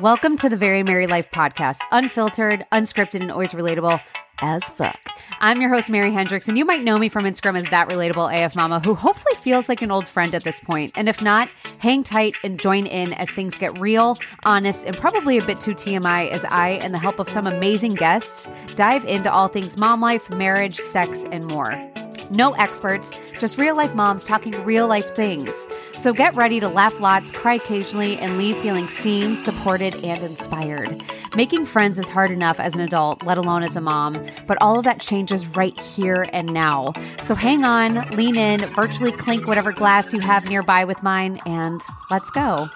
Welcome to the Very Mary Life podcast, unfiltered, unscripted, and always relatable as fuck. I'm your host, Mary Hendricks, and you might know me from Instagram as that relatable AF mama who hopefully feels like an old friend at this point. And if not, hang tight and join in as things get real, honest, and probably a bit too TMI as I, and the help of some amazing guests, dive into all things mom life, marriage, sex, and more. No experts, just real life moms talking real life things. So get ready to laugh lots, cry occasionally, and leave feeling seen, supported, and inspired. Making friends is hard enough as an adult, let alone as a mom, but all of that changes right here and now. So hang on, lean in, virtually clink whatever glass you have nearby with mine, and let's go.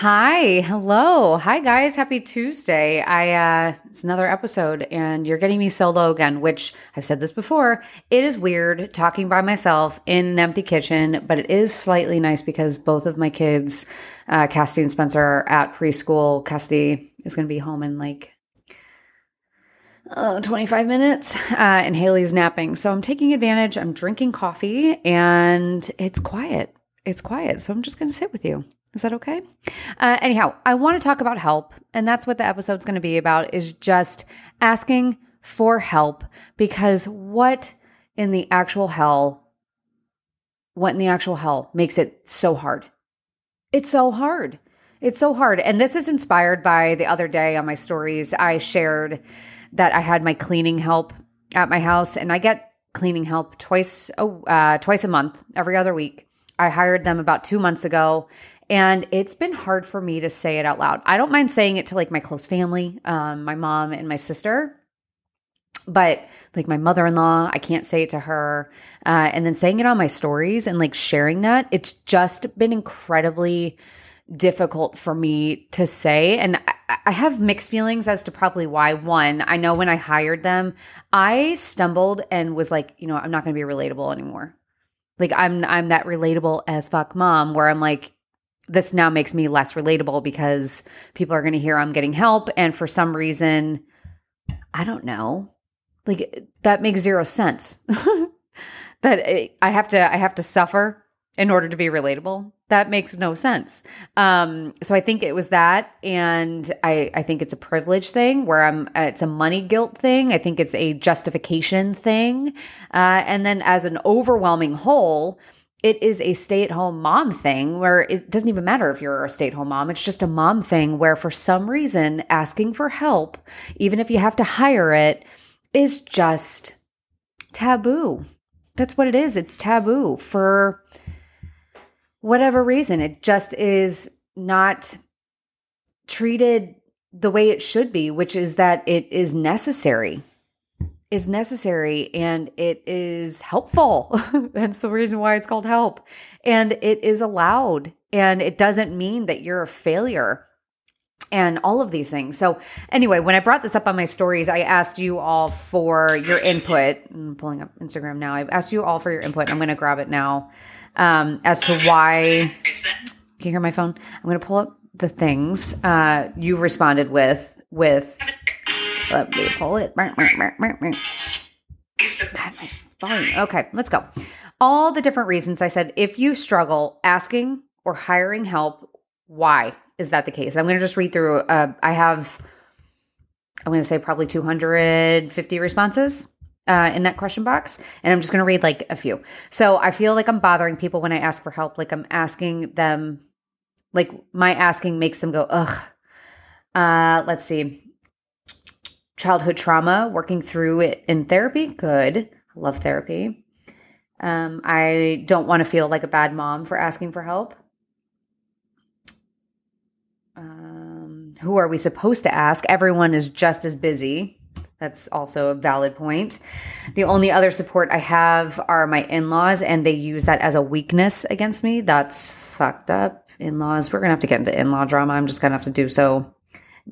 Hi, hello. Hi guys, happy Tuesday. I uh it's another episode and you're getting me solo again, which I've said this before. It is weird talking by myself in an empty kitchen, but it is slightly nice because both of my kids, uh Cassidy and Spencer are at preschool. Cassidy is going to be home in like uh, 25 minutes uh, and Haley's napping. So I'm taking advantage. I'm drinking coffee and it's quiet. It's quiet. So I'm just going to sit with you. Is that okay? Uh, anyhow, I want to talk about help, and that's what the episode's going to be about is just asking for help because what in the actual hell what in the actual hell makes it so hard? It's so hard. It's so hard. And this is inspired by the other day on my stories I shared that I had my cleaning help at my house and I get cleaning help twice a, uh, twice a month, every other week. I hired them about 2 months ago and it's been hard for me to say it out loud. I don't mind saying it to like my close family, um, my mom and my sister, but like my mother in law, I can't say it to her. Uh, and then saying it on my stories and like sharing that, it's just been incredibly difficult for me to say. And I, I have mixed feelings as to probably why. One, I know when I hired them, I stumbled and was like, you know, I'm not going to be relatable anymore. Like I'm I'm that relatable as fuck mom where I'm like, this now makes me less relatable because people are going to hear I'm getting help. And for some reason, I don't know, like that makes zero sense. that eh, I have to, I have to suffer in order to be relatable. That makes no sense. Um, so I think it was that, and I, I think it's a privilege thing where I'm. It's a money guilt thing. I think it's a justification thing, uh, and then as an overwhelming whole, it is a stay at home mom thing where it doesn't even matter if you're a stay at home mom. It's just a mom thing where, for some reason, asking for help, even if you have to hire it, is just taboo. That's what it is. It's taboo for whatever reason. It just is not treated the way it should be, which is that it is necessary is necessary and it is helpful. That's the reason why it's called help. And it is allowed. And it doesn't mean that you're a failure and all of these things. So, anyway, when I brought this up on my stories, I asked you all for your input. I'm pulling up Instagram now. I've asked you all for your input. I'm going to grab it now um, as to why. Can you hear my phone? I'm going to pull up the things uh, you responded with with let me pull it. God, my phone. Okay, let's go. All the different reasons I said if you struggle asking or hiring help, why is that the case? I'm going to just read through. Uh, I have, I'm going to say probably 250 responses. Uh, in that question box, and I'm just going to read like a few. So I feel like I'm bothering people when I ask for help. Like I'm asking them, like my asking makes them go, ugh. Uh, let's see childhood trauma, working through it in therapy. Good. Love therapy. Um, I don't want to feel like a bad mom for asking for help. Um, who are we supposed to ask? Everyone is just as busy. That's also a valid point. The only other support I have are my in laws, and they use that as a weakness against me. That's fucked up. In laws, we're to have to get into in law drama. I'm just to have to do so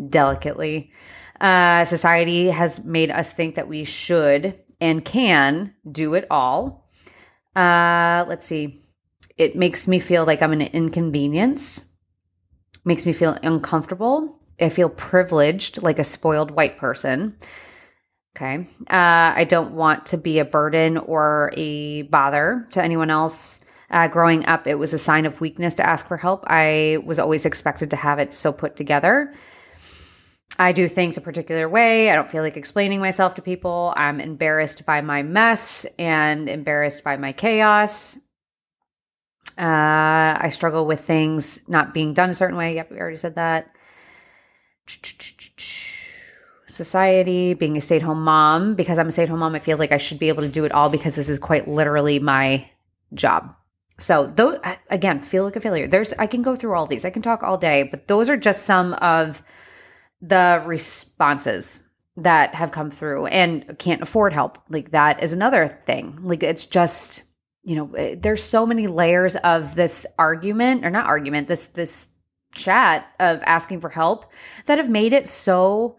delicately. Uh, society has made us think that we should and can do it all. Uh, let's see. It makes me feel like I'm an inconvenience, makes me feel uncomfortable. I feel privileged, like a spoiled white person. Okay. Uh, I don't want to be a burden or a bother to anyone else. Uh, growing up, it was a sign of weakness to ask for help. I was always expected to have it so put together. I do things a particular way. I don't feel like explaining myself to people. I'm embarrassed by my mess and embarrassed by my chaos. Uh, I struggle with things not being done a certain way. Yep, we already said that. Society, being a stay at home mom, because I'm a stay at home mom, I feel like I should be able to do it all because this is quite literally my job. So, though, again, feel like a failure. There's, I can go through all these, I can talk all day, but those are just some of the responses that have come through and can't afford help. Like, that is another thing. Like, it's just, you know, eh, there's so many layers of this argument or not argument, this, this chat of asking for help that have made it so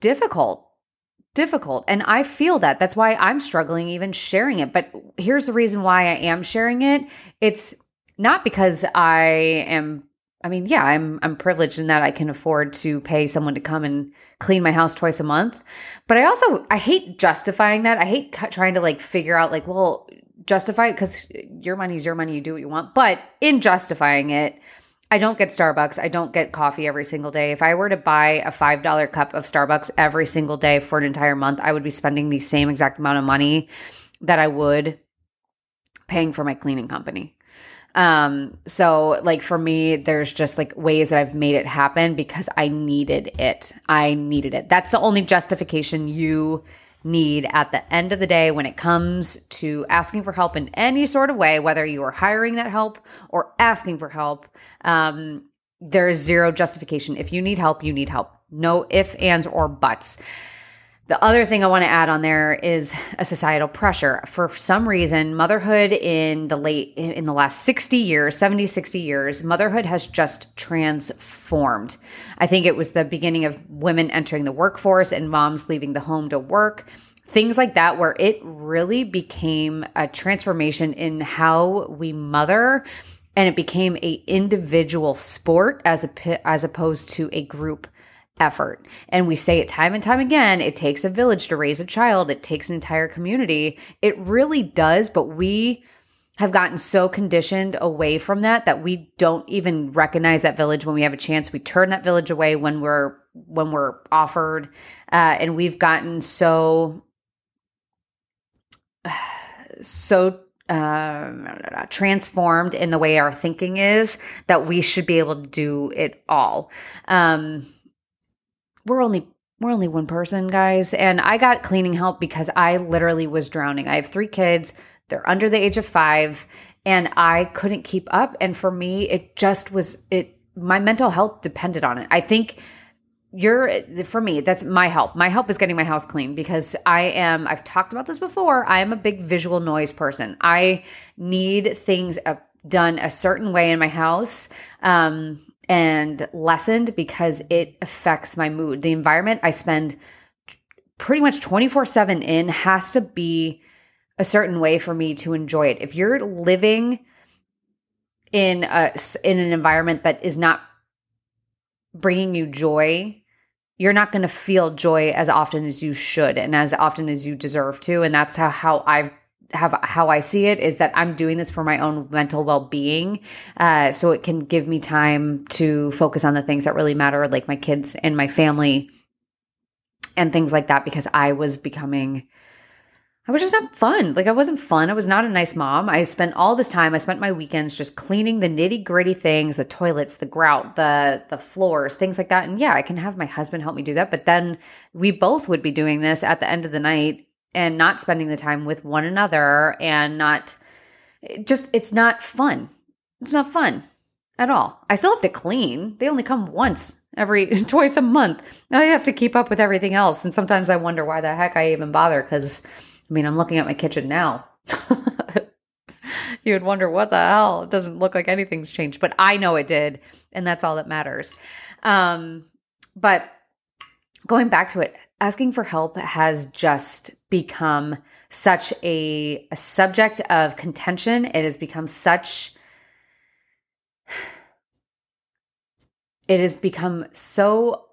difficult difficult. And i feel that. That's why i'm struggling even sharing it. But here's the reason why i am sharing it. It's not because i am i mean yeah i'm i'm privileged in that i can afford to pay someone to come and clean my house twice a month. But i also i hate justifying that. I hate trying to like figure out like well justify it because your money is your money. You do what you want. But in justifying it I don't get Starbucks. I don't get coffee every single day. If I were to buy a $5 cup of Starbucks every single day for an entire month, I would be spending the same exact amount of money that I would paying for my cleaning company. Um, so like for me, there's just like ways that I've made it happen because I needed it. I needed it. That's the only justification you need at the end of the day when it comes to asking for help in any sort of way, whether you are hiring that help or asking for help. Um, there is zero justification. If you need help, you need help. No ifs, ands, or buts. The other thing I want to add on there is a societal pressure. For some reason, motherhood in the late in the last 60 years, 70, 60 years, motherhood has just transformed. I think it was the beginning of women entering the workforce and moms leaving the home to work. Things like that where it really became a transformation in how we mother and it became a individual sport as a as opposed to a group effort. And we say it time and time again it takes a village to raise a child, it takes an entire community. It really does, but we have gotten so conditioned away from that that we don't even recognize that village when we have a chance. We turn that village away when we're when we're offered, uh, and we've gotten so so um, transformed in the way our thinking is that we should be able to do it all. Um, we're only we're only one person, guys. And I got cleaning help because I literally was drowning. I have three kids, they're under the age of five, and I couldn't keep up. And for me, it just was it my mental health depended on it. I think you're for me that's my help my help is getting my house clean because i am i've talked about this before i am a big visual noise person i need things done a certain way in my house um, and lessened because it affects my mood. The environment I spend pretty much 24 7 in has to be a certain way for me to enjoy it. If you're living in a in an environment that is not bringing you joy, you're not going to feel joy as often as you should and as often as you deserve to. And that's how how I've have how I see it is that I'm doing this for my own mental well being, uh, so it can give me time to focus on the things that really matter, like my kids and my family, and things like that. Because I was becoming, I was just not fun. Like I wasn't fun. I was not a nice mom. I spent all this time. I spent my weekends just cleaning the nitty gritty things, the toilets, the grout, the the floors, things like that. And yeah, I can have my husband help me do that, but then we both would be doing this at the end of the night and not spending the time with one another and not just it's not fun. It's not fun at all. I still have to clean. They only come once every twice a month. I have to keep up with everything else and sometimes I wonder why the heck I even bother cuz I mean, I'm looking at my kitchen now. you would wonder what the hell. It doesn't look like anything's changed, but I know it did, and that's all that matters. Um, but going back to it, asking for help has just become such a, a subject of contention. It has become such it has become so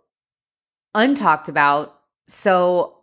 untalked about, so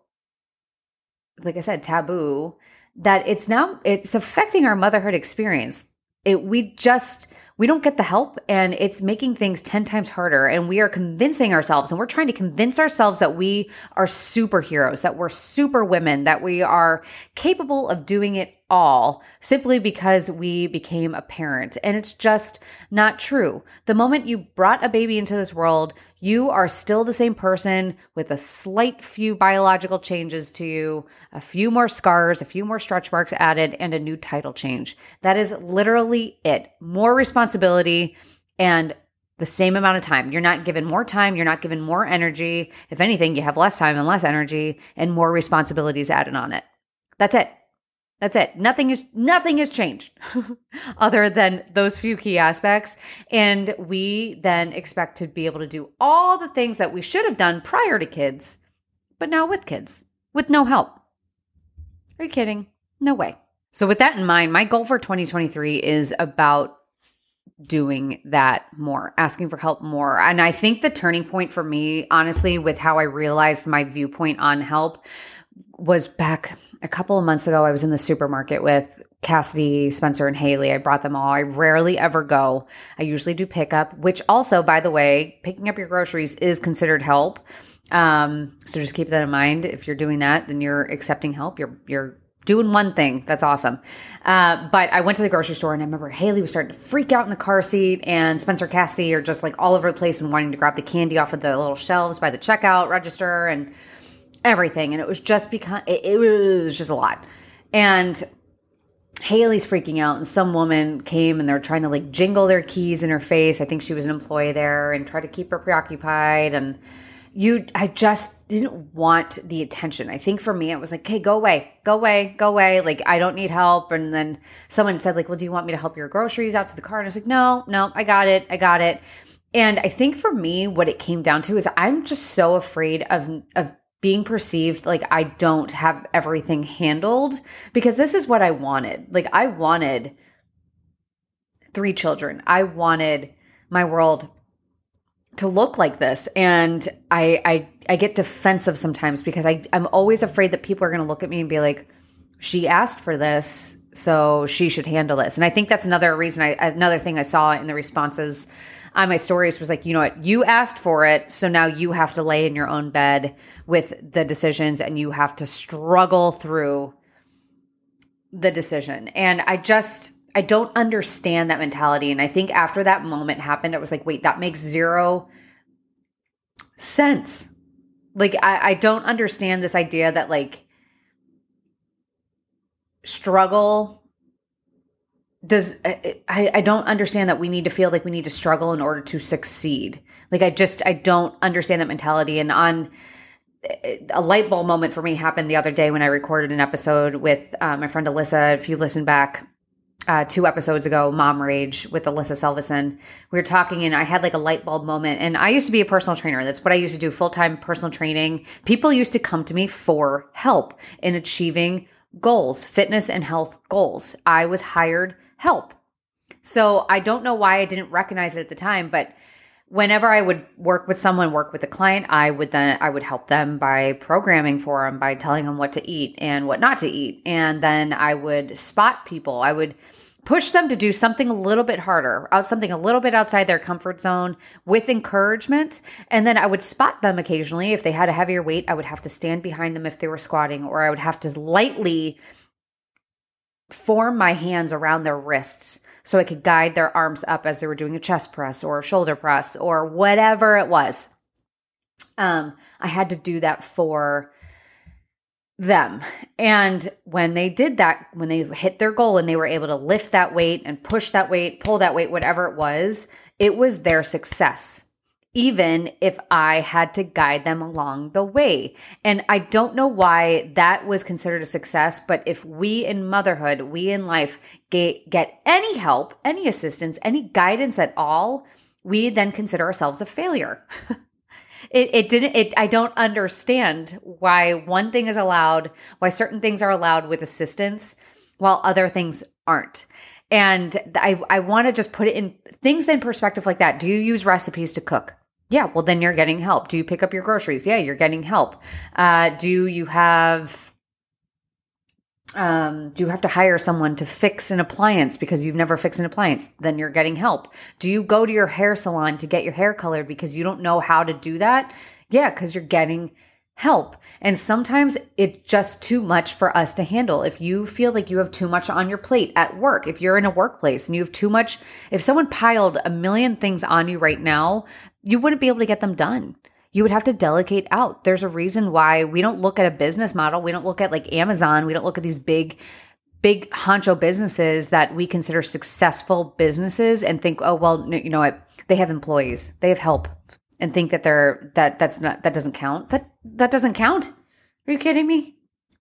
like I said, taboo that it's now it's affecting our motherhood experience. It we just we don't get the help and it's making things 10 times harder and we are convincing ourselves and we're trying to convince ourselves that we are superheroes that we're super women that we are capable of doing it all simply because we became a parent. And it's just not true. The moment you brought a baby into this world, you are still the same person with a slight few biological changes to you, a few more scars, a few more stretch marks added, and a new title change. That is literally it. More responsibility and the same amount of time. You're not given more time, you're not given more energy. If anything, you have less time and less energy and more responsibilities added on it. That's it. That's it. Nothing is nothing has changed other than those few key aspects and we then expect to be able to do all the things that we should have done prior to kids but now with kids with no help. Are you kidding? No way. So with that in mind, my goal for 2023 is about doing that more, asking for help more. And I think the turning point for me, honestly, with how I realized my viewpoint on help was back a couple of months ago. I was in the supermarket with Cassidy, Spencer, and Haley. I brought them all. I rarely ever go. I usually do pickup, which also, by the way, picking up your groceries is considered help. Um, so just keep that in mind. If you're doing that, then you're accepting help. You're you're doing one thing. That's awesome. Uh, but I went to the grocery store and I remember Haley was starting to freak out in the car seat, and Spencer Cassidy are just like all over the place and wanting to grab the candy off of the little shelves by the checkout register and everything. And it was just because it, it was just a lot. And Haley's freaking out, and some woman came and they're trying to like jingle their keys in her face. I think she was an employee there and try to keep her preoccupied. And you, I just didn't want the attention. I think for me, it was like, hey, go away, go away, go away. Like, I don't need help. And then someone said, like, well, do you want me to help your groceries out to the car? And I was like, no, no, I got it. I got it. And I think for me, what it came down to is I'm just so afraid of, of being perceived like I don't have everything handled because this is what I wanted. Like I wanted three children. I wanted my world to look like this and I I I get defensive sometimes because I I'm always afraid that people are going to look at me and be like she asked for this so she should handle this. And I think that's another reason I another thing I saw in the responses on my stories was like, you know what, you asked for it, so now you have to lay in your own bed with the decisions and you have to struggle through the decision. And I just I don't understand that mentality. And I think after that moment happened, it was like, wait, that makes zero sense. Like I, I don't understand this idea that like struggle does I, I don't understand that we need to feel like we need to struggle in order to succeed like i just i don't understand that mentality and on a light bulb moment for me happened the other day when i recorded an episode with uh, my friend alyssa if you listen back uh, two episodes ago mom rage with alyssa selvison. We were talking and i had like a light bulb moment. And i used to be a personal trainer. That's what i used to do full-time personal training. People used to come to me for help in achieving goals fitness and health goals. I was hired help. So I don't know why I didn't recognize it at the time, but whenever I would work with someone, work with a client, I would then I would help them by programming for them, by telling them what to eat and what not to eat. And then I would spot people. I would push them to do something a little bit harder, out something a little bit outside their comfort zone with encouragement. And then I would spot them occasionally. If they had a heavier weight, I would have to stand behind them if they were squatting, or I would have to lightly form my hands around their wrists so I could guide their arms up as they were doing a chest press or a shoulder press or whatever it was. Um, I had to do that for them. And when they did that, when they hit their goal and they were able to lift that weight and push that weight, pull that weight, whatever it was, it was their success even if I had to guide them along the way. And I don't know why that was considered a success, but if we in motherhood, we in life get, get any help, any assistance, any guidance at all, we then consider ourselves a failure. it, it didn't, it, I don't understand why one thing is allowed, why certain things are allowed with assistance while other things aren't. And I, I want to just put it in things in perspective like that. Do you use recipes to cook? Yeah, well, then you're getting help. Do you pick up your groceries? Yeah, you're getting help. Uh, do you have Um, do you have to hire someone to fix an appliance because you've never fixed an appliance? Then you're getting help. Do you go to your hair salon to get your hair colored because you don't know how to do that? Yeah, because you're getting help. And sometimes it's just too much for us to handle. If you feel like you have too much on your plate at work, if you're in a workplace and you have too much, if someone piled a million things on you right now, you wouldn't be able to get them done you would have to delegate out. There's a reason why we don't look at a business model. We don't look at like Amazon. We don't look at these big, big honcho businesses that we consider successful businesses and think, oh, well, you know what? They have employees, they have help and think that they're, that that's not, that doesn't count. That, that doesn't count. Are you kidding me?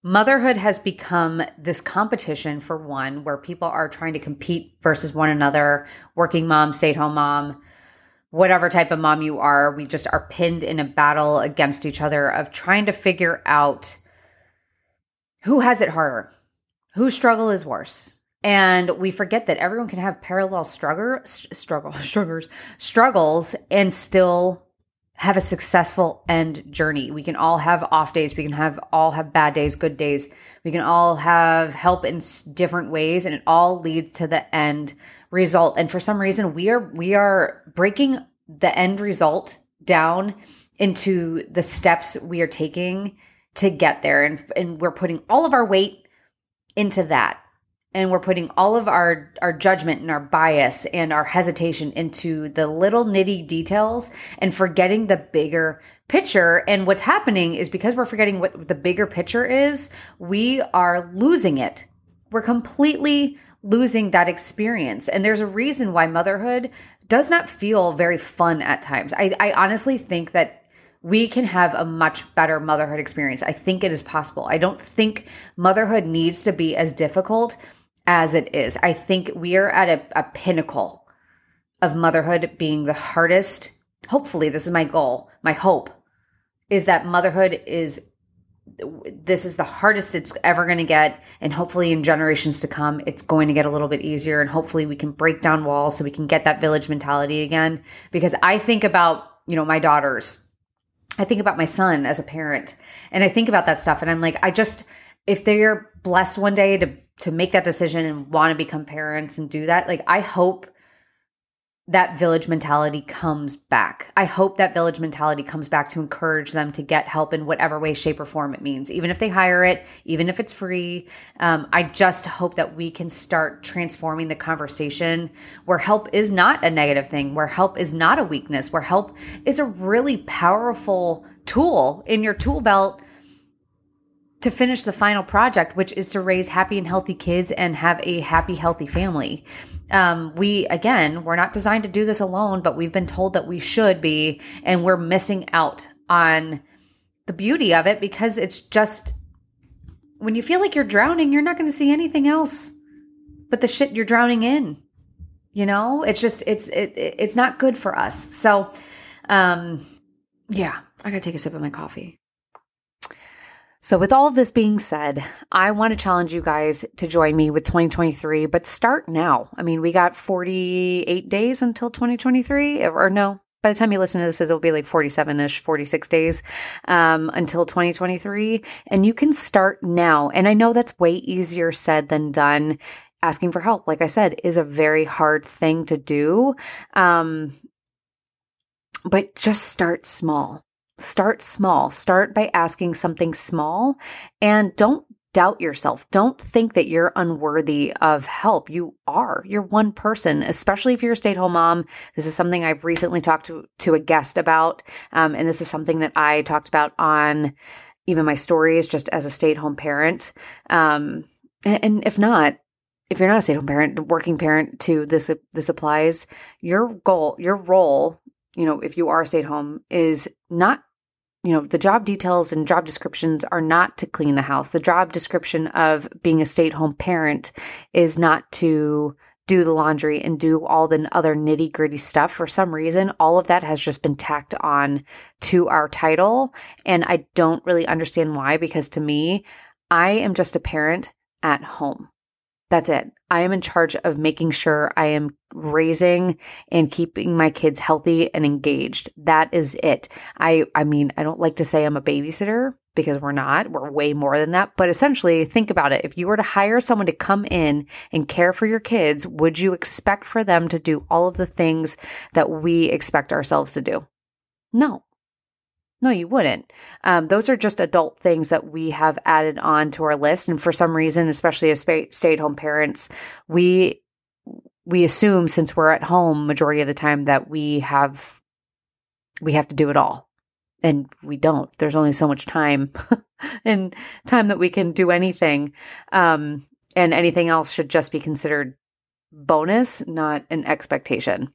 Motherhood has become this competition for one where people are trying to compete versus one another, working mom, stay at home mom, whatever type of mom you are, we just are pinned in a battle against each other of trying to figure out who has it harder, whose struggle is worse. And we forget that everyone can have parallel struggle, struggle, struggles, struggles, and still have a successful end journey. We can all have off days. We can have all have bad days, good days. We can all have help in different ways, and it all leads to the end result. And for some reason, we are we are breaking the end result down into the steps we are taking to get there, and and we're putting all of our weight into that and we're putting all of our our judgment and our bias and our hesitation into the little nitty details and forgetting the bigger picture and what's happening is because we're forgetting what the bigger picture is we are losing it we're completely losing that experience. And there's a reason why motherhood does not feel very fun at times. I, I honestly think that we can have a much better motherhood experience. I think it is possible. I don't think motherhood needs to be as difficult as it is. I think we are at a, a pinnacle of motherhood being the hardest. Hopefully, this is my goal. My hope is that motherhood is this is the hardest it's ever going to get and hopefully in generations to come it's going to get a little bit easier and hopefully we can break down walls so we can get that village mentality again because i think about you know my daughters i think about my son as a parent and i think about that stuff and i'm like i just if they're blessed one day to to make that decision and want to become parents and do that like i hope that village mentality comes back. I hope that village mentality comes back to encourage them to get help in whatever way, shape, or form it means, even if they hire it, even if it's free. Um, I just hope that we can start transforming the conversation where help is not a negative thing, where help is not a weakness, where help is a really powerful tool in your tool belt to finish the final project, which is to raise happy and healthy kids and have a happy, healthy family. Um, we again we're not designed to do this alone but we've been told that we should be and we're missing out on the beauty of it because it's just when you feel like you're drowning you're not going to see anything else but the shit you're drowning in you know? It's just it's it, it's not good for us. So um yeah i gotta take a sip of my coffee so, with all of this being said, I want to challenge you guys to join me with 2023, but start now. I mean, we got 48 days until 2023, or no, by the time you listen to this, it'll be like 47 ish, 46 days um, until 2023. And you can start now. And I know that's way easier said than done. Asking for help, like I said, is a very hard thing to do. Um, but just start small start small. Start by asking something small and don't doubt yourself. Don't think that you're unworthy of help. You are. You're one person, especially if you're a stay at home mom. This is something I've recently talked to, to a guest about. Um, and this is something that I talked about on even my stories just as a stay at home parent. Um, and, and if not, if you're not a stay at home parent, the working parent to this, this applies. Your goal, your role you know, if you are stay at home, is not, you know, the job details and job descriptions are not to clean the house. The job description of being a stay at home parent is not to do the laundry and do all the other nitty gritty stuff. For some reason, all of that has just been tacked on to our title. And I don't really understand why, because to me, I am just a parent at home. That's it. I am in charge of making sure I am raising and keeping my kids healthy and engaged. That is it. I I mean, I don't like to say I'm a babysitter because we're not. We're way more than that. But essentially, think about it. If you were to hire someone to come in and care for your kids, would you expect for them to do all of the things that we expect ourselves to do? No. No, you wouldn't. Um, those are just adult things that we have added on to our list. And for some reason, especially as stay at home parents, we we assume since we're at home majority of the time that we have we have to do it all. And we don't. There's only so much time and time that we can do anything. Um, and anything else should just be considered bonus not an expectation.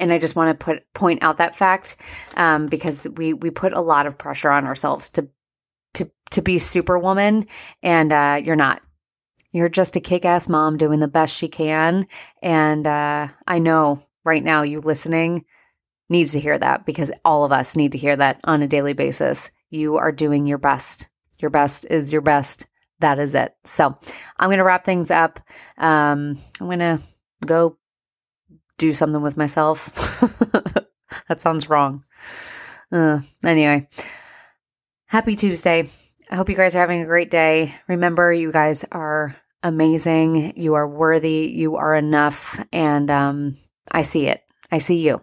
And i just want to put point out that fact um, because we we put a lot of pressure on ourselves to to to be superwoman and uh, you're not you're just a kick ass mom doing the best she can. And uh, I know right now you listening needs to hear that because all of us need to hear that on a daily basis. You are doing your best. Your best is your best. That is it. So I'm going to wrap things up. Um, I'm going to go do something with myself. that sounds wrong. Uh, anyway, happy Tuesday. I hope you guys are having a great day. Remember, you guys are amazing. You are worthy. You are enough. And um, I see it. I see you.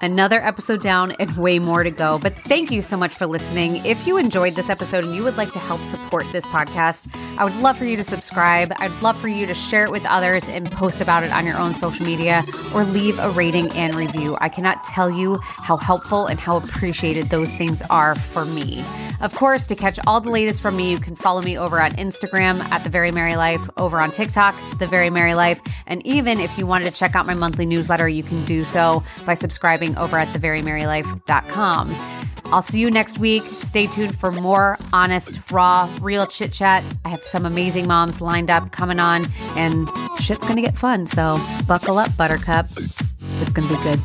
Another episode down and way more to go. But thank you so much for listening. If you enjoyed this episode and you would like to help support this podcast, I would love for you to subscribe. I'd love for you to share it with others and post about it on your own social media or leave a rating and review. I cannot tell you how helpful and how appreciated those things are for me. Of course, to catch all the latest from me, you can follow me over on Instagram at The Very Mary Life, over on TikTok, The Very Mary Life. And even if you wanted to check out my monthly newsletter, you can do so by subscribing over at TheVeryMaryLife.com. I'll see you next week. Stay tuned for more honest, raw, real chit chat. I have some amazing moms lined up coming on, and shit's gonna get fun. So buckle up, Buttercup. It's gonna be good.